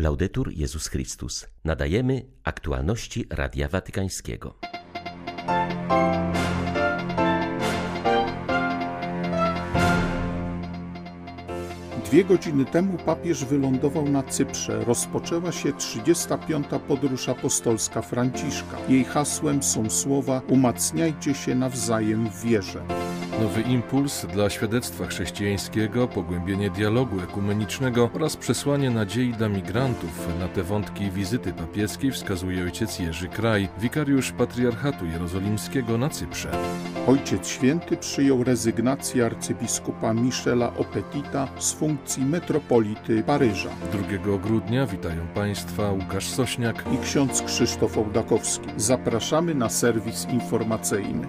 Laudetur Jezus Chrystus. Nadajemy aktualności Radia Watykańskiego. Dwie godziny temu papież wylądował na Cyprze. Rozpoczęła się 35. podróż apostolska Franciszka. Jej hasłem są słowa: Umacniajcie się nawzajem w wierze. Nowy impuls dla świadectwa chrześcijańskiego, pogłębienie dialogu ekumenicznego oraz przesłanie nadziei dla migrantów. Na te wątki wizyty papieskiej wskazuje ojciec Jerzy Kraj, wikariusz patriarchatu jerozolimskiego na Cyprze. Ojciec Święty przyjął rezygnację arcybiskupa Michela Opetita z funkcji metropolity Paryża. 2 grudnia witają Państwa Łukasz Sośniak i ksiądz Krzysztof Ołdakowski. Zapraszamy na serwis informacyjny.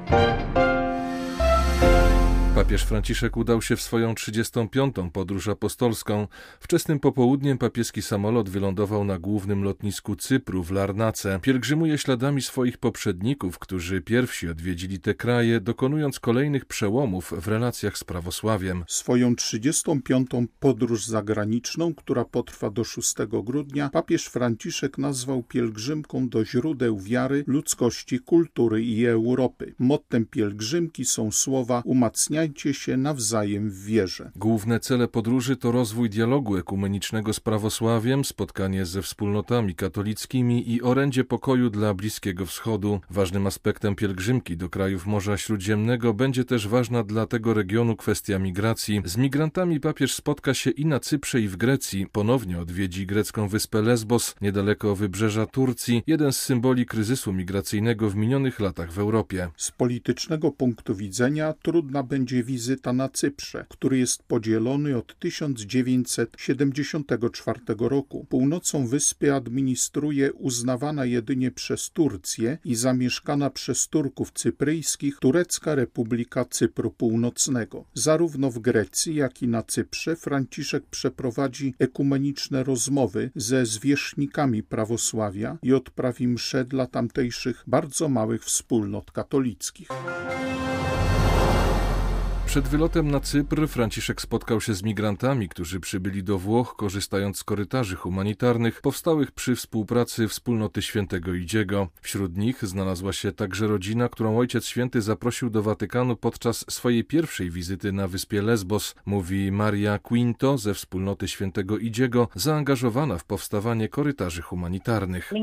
Papież Franciszek udał się w swoją 35. podróż apostolską. Wczesnym popołudniem papieski samolot wylądował na głównym lotnisku Cypru w Larnace. Pielgrzymuje śladami swoich poprzedników, którzy pierwsi odwiedzili te kraje, dokonując kolejnych przełomów w relacjach z prawosławiem. Swoją 35. podróż zagraniczną, która potrwa do 6 grudnia, papież Franciszek nazwał pielgrzymką do źródeł wiary, ludzkości, kultury i Europy. Mottem pielgrzymki są słowa umacniania się nawzajem w wierze. Główne cele podróży to rozwój dialogu ekumenicznego z prawosławiem, spotkanie ze wspólnotami katolickimi i orędzie pokoju dla Bliskiego Wschodu. Ważnym aspektem pielgrzymki do krajów Morza Śródziemnego będzie też ważna dla tego regionu kwestia migracji. Z migrantami papież spotka się i na Cyprze i w Grecji. Ponownie odwiedzi grecką wyspę Lesbos, niedaleko wybrzeża Turcji, jeden z symboli kryzysu migracyjnego w minionych latach w Europie. Z politycznego punktu widzenia trudna będzie wizyta na Cyprze, który jest podzielony od 1974 roku. Północą wyspy administruje uznawana jedynie przez Turcję i zamieszkana przez Turków cypryjskich Turecka Republika Cypru Północnego. Zarówno w Grecji, jak i na Cyprze Franciszek przeprowadzi ekumeniczne rozmowy ze zwierzchnikami prawosławia i odprawi msze dla tamtejszych bardzo małych wspólnot katolickich. Przed wylotem na Cypr Franciszek spotkał się z migrantami, którzy przybyli do Włoch, korzystając z korytarzy humanitarnych powstałych przy współpracy wspólnoty świętego Idziego. Wśród nich znalazła się także rodzina, którą Ojciec Święty zaprosił do Watykanu podczas swojej pierwszej wizyty na wyspie Lesbos, mówi Maria Quinto ze wspólnoty świętego Idziego, zaangażowana w powstawanie korytarzy humanitarnych.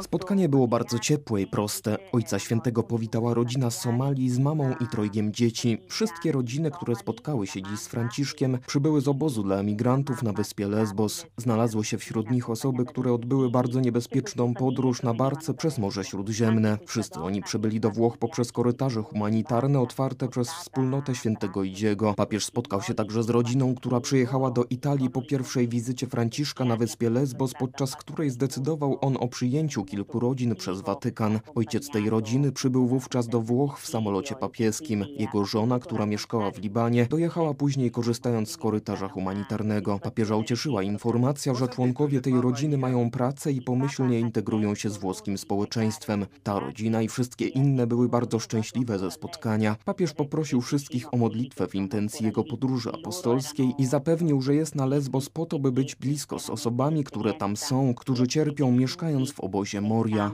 Spotkanie było bardzo ciepłe i proste. Ojca Świętego powitała rodzina z Somalii z mamą i trojgiem dzieci. Wszystkie rodziny, które spotkały się dziś z Franciszkiem, przybyły z obozu dla emigrantów na wyspie Lesbos. Znalazło się wśród nich osoby, które odbyły bardzo niebezpieczną podróż na barce przez Morze Śródziemne. Wszyscy oni przybyli do Włoch poprzez korytarze humanitarne otwarte przez wspólnotę świętego Idziego. Papież spotkał się także z rodziną, która przyjechała do Italii po pierwszej wizycie Franciszka na wyspie Lesbos, podczas której zdecydował on o przyjęciu kilku rodzin przez Watykan. Ojciec tej rodziny przybył wówczas do Włoch w samolocie papieskim. Jego żona żona, która mieszkała w Libanie, dojechała później korzystając z korytarza humanitarnego. Papieża ucieszyła informacja, że członkowie tej rodziny mają pracę i pomyślnie integrują się z włoskim społeczeństwem. Ta rodzina i wszystkie inne były bardzo szczęśliwe ze spotkania. Papież poprosił wszystkich o modlitwę w intencji jego podróży apostolskiej i zapewnił, że jest na Lesbos po to, by być blisko z osobami, które tam są, którzy cierpią mieszkając w obozie Moria.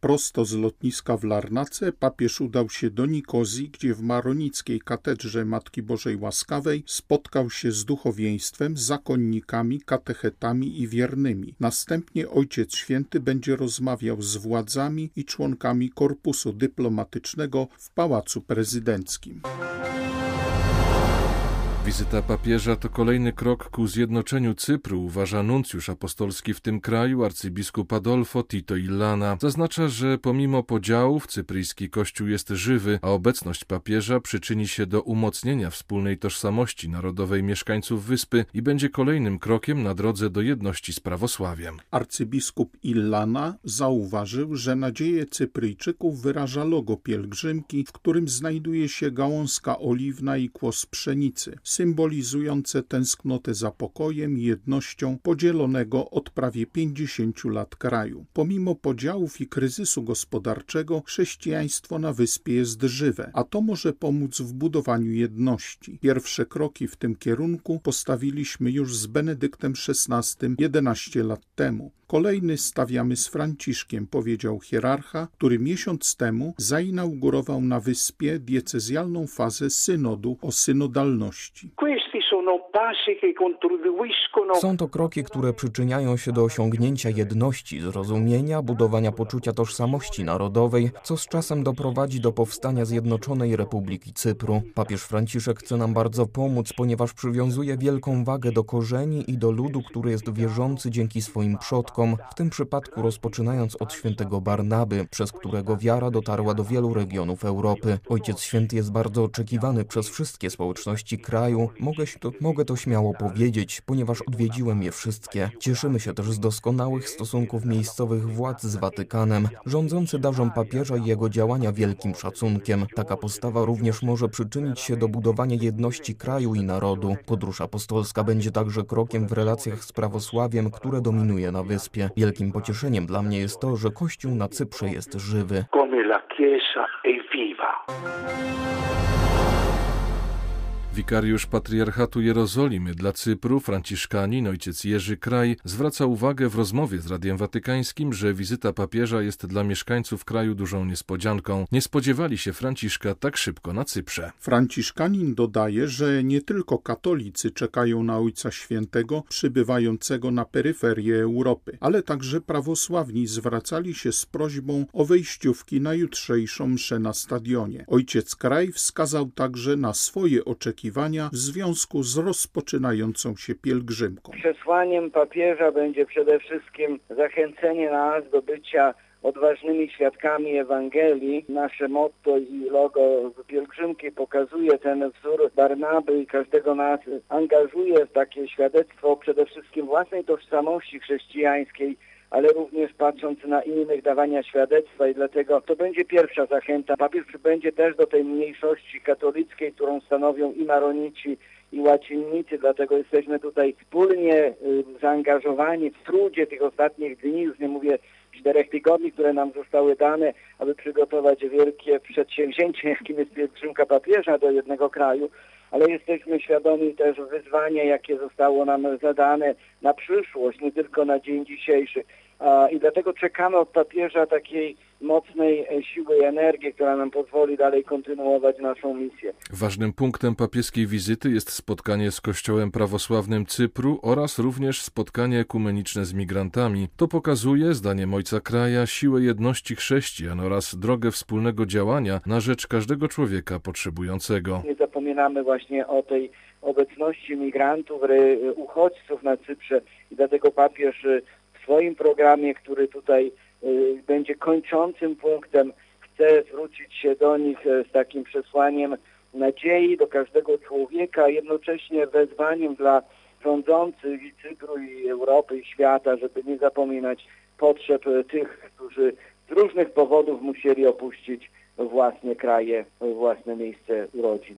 Prosto z lotniska w Larnace papież udał się do Nikozji, gdzie w maronickiej katedrze Matki Bożej Łaskawej spotkał się z duchowieństwem, zakonnikami, katechetami i wiernymi. Następnie Ojciec Święty będzie rozmawiał z władzami i członkami korpusu dyplomatycznego w Pałacu Prezydenckim. Wizyta papieża to kolejny krok ku zjednoczeniu Cypru, uważa nuncjusz apostolski w tym kraju, arcybiskup Adolfo Tito Illana. Zaznacza, że pomimo podziałów cypryjski kościół jest żywy, a obecność papieża przyczyni się do umocnienia wspólnej tożsamości narodowej mieszkańców wyspy i będzie kolejnym krokiem na drodze do jedności z prawosławiem. Arcybiskup Illana zauważył, że nadzieję Cypryjczyków wyraża logo pielgrzymki, w którym znajduje się gałązka oliwna i kłos pszenicy. Symbolizujące tęsknotę za pokojem i jednością podzielonego od prawie 50 lat kraju. Pomimo podziałów i kryzysu gospodarczego, chrześcijaństwo na wyspie jest żywe, a to może pomóc w budowaniu jedności. Pierwsze kroki w tym kierunku postawiliśmy już z Benedyktem XVI 11 lat temu. Kolejny stawiamy z Franciszkiem, powiedział hierarcha, który miesiąc temu zainaugurował na wyspie diecezjalną fazę synodu o synodalności. Są to kroki, które przyczyniają się do osiągnięcia jedności, zrozumienia, budowania poczucia tożsamości narodowej, co z czasem doprowadzi do powstania Zjednoczonej Republiki Cypru. Papież Franciszek chce nam bardzo pomóc, ponieważ przywiązuje wielką wagę do korzeni i do ludu, który jest wierzący dzięki swoim przodkom, w tym przypadku rozpoczynając od świętego Barnaby, przez którego wiara dotarła do wielu regionów Europy. Ojciec Święty jest bardzo oczekiwany przez wszystkie społeczności kraju. Mogę, to, mogę to śmiało powiedzieć, ponieważ odwiedziłem je wszystkie. Cieszymy się też z doskonałych stosunków miejscowych władz z Watykanem. Rządzący darzą papieża i jego działania wielkim szacunkiem. Taka postawa również może przyczynić się do budowania jedności kraju i narodu. Podróż apostolska będzie także krokiem w relacjach z prawosławiem, które dominuje na wyspie. Wielkim pocieszeniem dla mnie jest to, że Kościół na Cyprze jest żywy. La Chiesa è viva. Wikariusz Patriarchatu Jerozolimy dla Cypru, Franciszkanin, ojciec Jerzy Kraj, zwraca uwagę w rozmowie z Radiem Watykańskim, że wizyta papieża jest dla mieszkańców kraju dużą niespodzianką. Nie spodziewali się Franciszka tak szybko na Cyprze. Franciszkanin dodaje, że nie tylko katolicy czekają na Ojca Świętego przybywającego na peryferię Europy, ale także prawosławni zwracali się z prośbą o wejściówki na jutrzejszą mszę na stadionie. Ojciec Kraj wskazał także na swoje oczekiwania oczekiwania w związku z rozpoczynającą się pielgrzymką. Przesłaniem papieża będzie przede wszystkim zachęcenie nas do bycia odważnymi świadkami Ewangelii. Nasze motto i logo pielgrzymki pokazuje ten wzór Barnaby i każdego nas angażuje w takie świadectwo przede wszystkim własnej tożsamości chrześcijańskiej, ale również patrząc na innych dawania świadectwa i dlatego to będzie pierwsza zachęta. Papież przybędzie też do tej mniejszości katolickiej, którą stanowią i maronici, i łacinnicy, dlatego jesteśmy tutaj wspólnie zaangażowani w trudzie tych ostatnich dni, już nie mówię czterech tygodni, które nam zostały dane, aby przygotować wielkie przedsięwzięcie, jakim jest pielgrzymka papieża do jednego kraju, ale jesteśmy świadomi też wyzwania, jakie zostało nam zadane na przyszłość, nie tylko na dzień dzisiejszy. I dlatego czekamy od papieża takiej mocnej e, siły i energii, która nam pozwoli dalej kontynuować naszą misję. Ważnym punktem papieskiej wizyty jest spotkanie z Kościołem Prawosławnym Cypru oraz również spotkanie ekumeniczne z migrantami. To pokazuje, zdaniem Ojca Kraja, siłę jedności chrześcijan oraz drogę wspólnego działania na rzecz każdego człowieka potrzebującego. Nie zapominamy właśnie o tej obecności migrantów, uchodźców na Cyprze i dlatego papież w swoim programie, który tutaj y, będzie kończącym punktem, chce zwrócić się do nich e, z takim przesłaniem nadziei do każdego człowieka, jednocześnie wezwaniem dla rządzących i Cypru, i Europy, i świata, żeby nie zapominać potrzeb e, tych, którzy z różnych powodów musieli opuścić własne kraje, własne miejsce urodzin.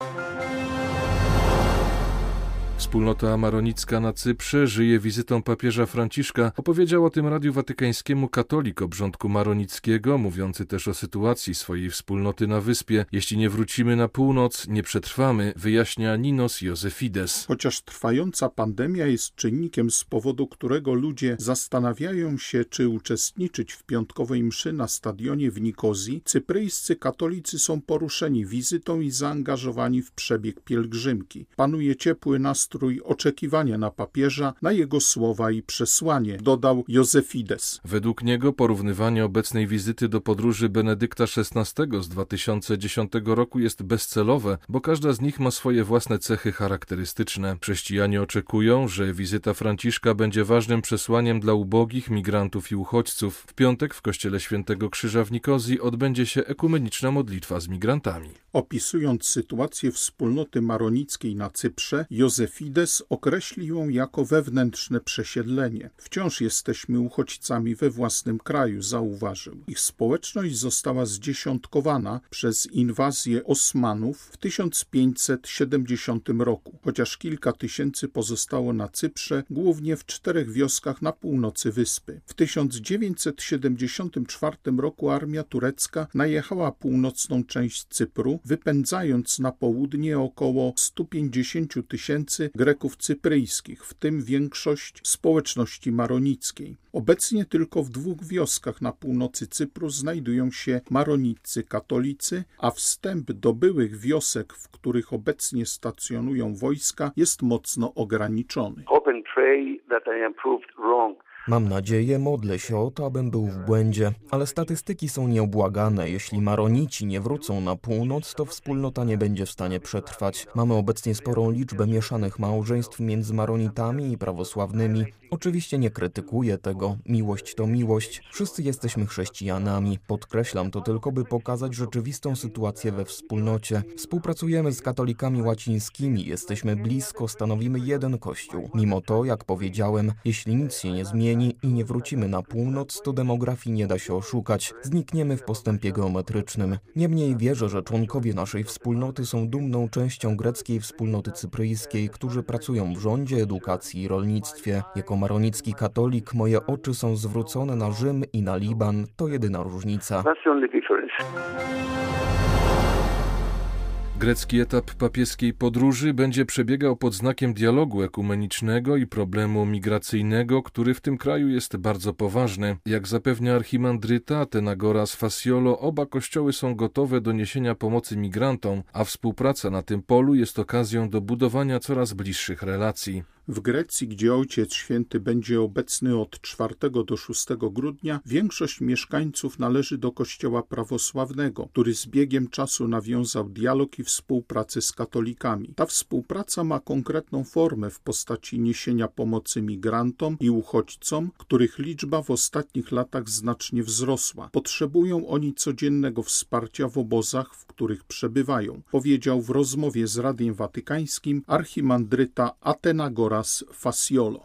Wspólnota maronicka na Cyprze żyje wizytą papieża Franciszka. Opowiedział o tym Radiu Watykańskiemu katolik obrządku maronickiego, mówiący też o sytuacji swojej wspólnoty na wyspie. Jeśli nie wrócimy na północ, nie przetrwamy, wyjaśnia Ninos Josefides. Chociaż trwająca pandemia jest czynnikiem, z powodu którego ludzie zastanawiają się, czy uczestniczyć w piątkowej mszy na stadionie w Nikozji, cypryjscy katolicy są poruszeni wizytą i zaangażowani w przebieg pielgrzymki. Panuje ciepły nastrój nastrój oczekiwania na papieża, na jego słowa i przesłanie, dodał Josefides. Według niego porównywanie obecnej wizyty do podróży Benedykta XVI z 2010 roku jest bezcelowe, bo każda z nich ma swoje własne cechy charakterystyczne. Chrześcijanie oczekują, że wizyta Franciszka będzie ważnym przesłaniem dla ubogich, migrantów i uchodźców. W piątek w kościele Świętego Krzyża w Nikozji odbędzie się ekumeniczna modlitwa z migrantami. Opisując sytuację wspólnoty maronickiej na Cyprze, Józef Fides określi ją jako wewnętrzne przesiedlenie. Wciąż jesteśmy uchodźcami we własnym kraju, zauważył. Ich społeczność została zdziesiątkowana przez inwazję Osmanów w 1570 roku, chociaż kilka tysięcy pozostało na Cyprze, głównie w czterech wioskach na północy wyspy. W 1974 roku armia turecka najechała północną część Cypru, wypędzając na południe około 150 tysięcy Greków cypryjskich, w tym większość społeczności maronickiej. Obecnie tylko w dwóch wioskach na północy Cypru znajdują się maronicy katolicy, a wstęp do byłych wiosek, w których obecnie stacjonują wojska, jest mocno ograniczony. Pray that I am proved wrong. Mam nadzieję, modlę się o to, abym był w błędzie, ale statystyki są nieobłagane. Jeśli maronici nie wrócą na północ, to wspólnota nie będzie w stanie przetrwać. Mamy obecnie sporą liczbę mieszanych małżeństw między maronitami i prawosławnymi. Oczywiście nie krytykuję tego. Miłość to miłość. Wszyscy jesteśmy chrześcijanami. Podkreślam to tylko, by pokazać rzeczywistą sytuację we wspólnocie. Współpracujemy z katolikami łacińskimi, jesteśmy blisko, stanowimy jeden kościół. Mimo to, jak powiedziałem, jeśli nic się nie zmieni, zmieni i nie wrócimy na północ, to demografii nie da się oszukać. Znikniemy w postępie geometrycznym. Niemniej wierzę, że członkowie naszej wspólnoty są dumną częścią greckiej wspólnoty cypryjskiej, którzy pracują w rządzie, edukacji i rolnictwie. Jako maronicki katolik moje oczy są zwrócone na Rzym i na Liban. To jedyna różnica. Grecki etap papieskiej podróży będzie przebiegał pod znakiem dialogu ekumenicznego i problemu migracyjnego, który w tym kraju jest bardzo poważny. Jak zapewnia archimandryta Atenagoras Fasiolo, oba kościoły są gotowe do niesienia pomocy migrantom, a współpraca na tym polu jest okazją do budowania coraz bliższych relacji. W Grecji, gdzie Ojciec Święty będzie obecny od 4 do 6 grudnia, większość mieszkańców należy do Kościoła prawosławnego, który z biegiem czasu nawiązał dialog i współpracę z katolikami. Ta współpraca ma konkretną formę w postaci niesienia pomocy migrantom i uchodźcom, których liczba w ostatnich latach znacznie wzrosła. Potrzebują oni codziennego wsparcia w obozach, w których przebywają, powiedział w rozmowie z Radiem Watykańskim archimandryta Atenagora oraz Fasiolo.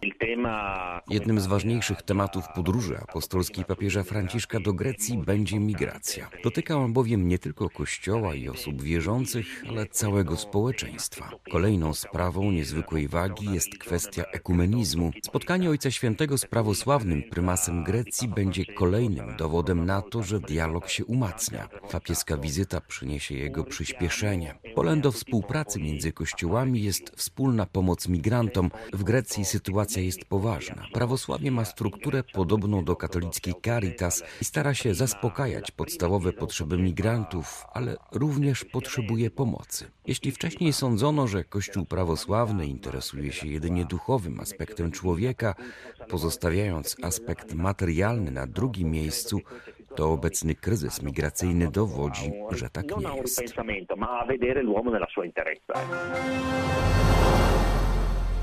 Jednym z ważniejszych tematów podróży apostolskiej papieża Franciszka do Grecji będzie migracja. Dotyka on bowiem nie tylko Kościoła i osób wierzących, ale całego społeczeństwa. Kolejną sprawą niezwykłej wagi jest kwestia ekumenizmu. Spotkanie Ojca Świętego z prawosławnym prymasem Grecji będzie kolejnym dowodem na to, że dialog się umacnia. Papieska wizyta przyniesie jego przyspieszenie. Polem do współpracy między kościołami jest wspólna pomoc migrantom, w Grecji sytuacja jest poważna. Prawosławie ma strukturę podobną do katolickiej Caritas i stara się zaspokajać podstawowe potrzeby migrantów, ale również potrzebuje pomocy. Jeśli wcześniej sądzono, że Kościół prawosławny interesuje się jedynie duchowym aspektem człowieka, pozostawiając aspekt materialny na drugim miejscu, to obecny kryzys migracyjny dowodzi, że tak nie jest.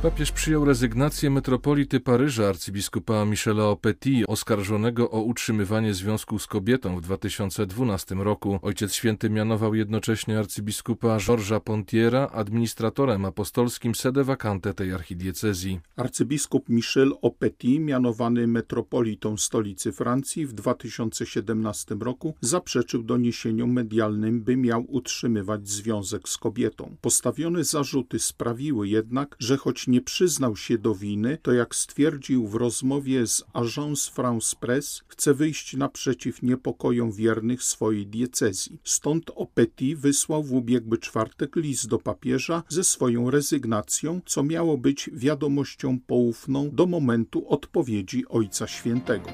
Papież przyjął rezygnację metropolity Paryża arcybiskupa Michela Opetit, oskarżonego o utrzymywanie związku z kobietą w 2012 roku. Ojciec Święty mianował jednocześnie arcybiskupa Georgesa Pontiera administratorem apostolskim sede vacante tej archidiecezji. Arcybiskup Michel Opetit, mianowany metropolitą stolicy Francji w 2017 roku, zaprzeczył doniesieniom medialnym, by miał utrzymywać związek z kobietą. Postawione zarzuty sprawiły jednak, że choć nie nie przyznał się do winy, to jak stwierdził w rozmowie z Agence France Press, chce wyjść naprzeciw niepokojom wiernych swojej diecezji. Stąd Opeti wysłał w ubiegły czwartek list do papieża ze swoją rezygnacją, co miało być wiadomością poufną do momentu odpowiedzi Ojca Świętego.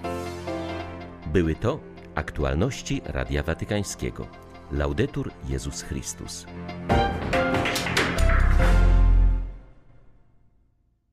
Były to aktualności Radia Watykańskiego. Laudetur Jezus Chrystus.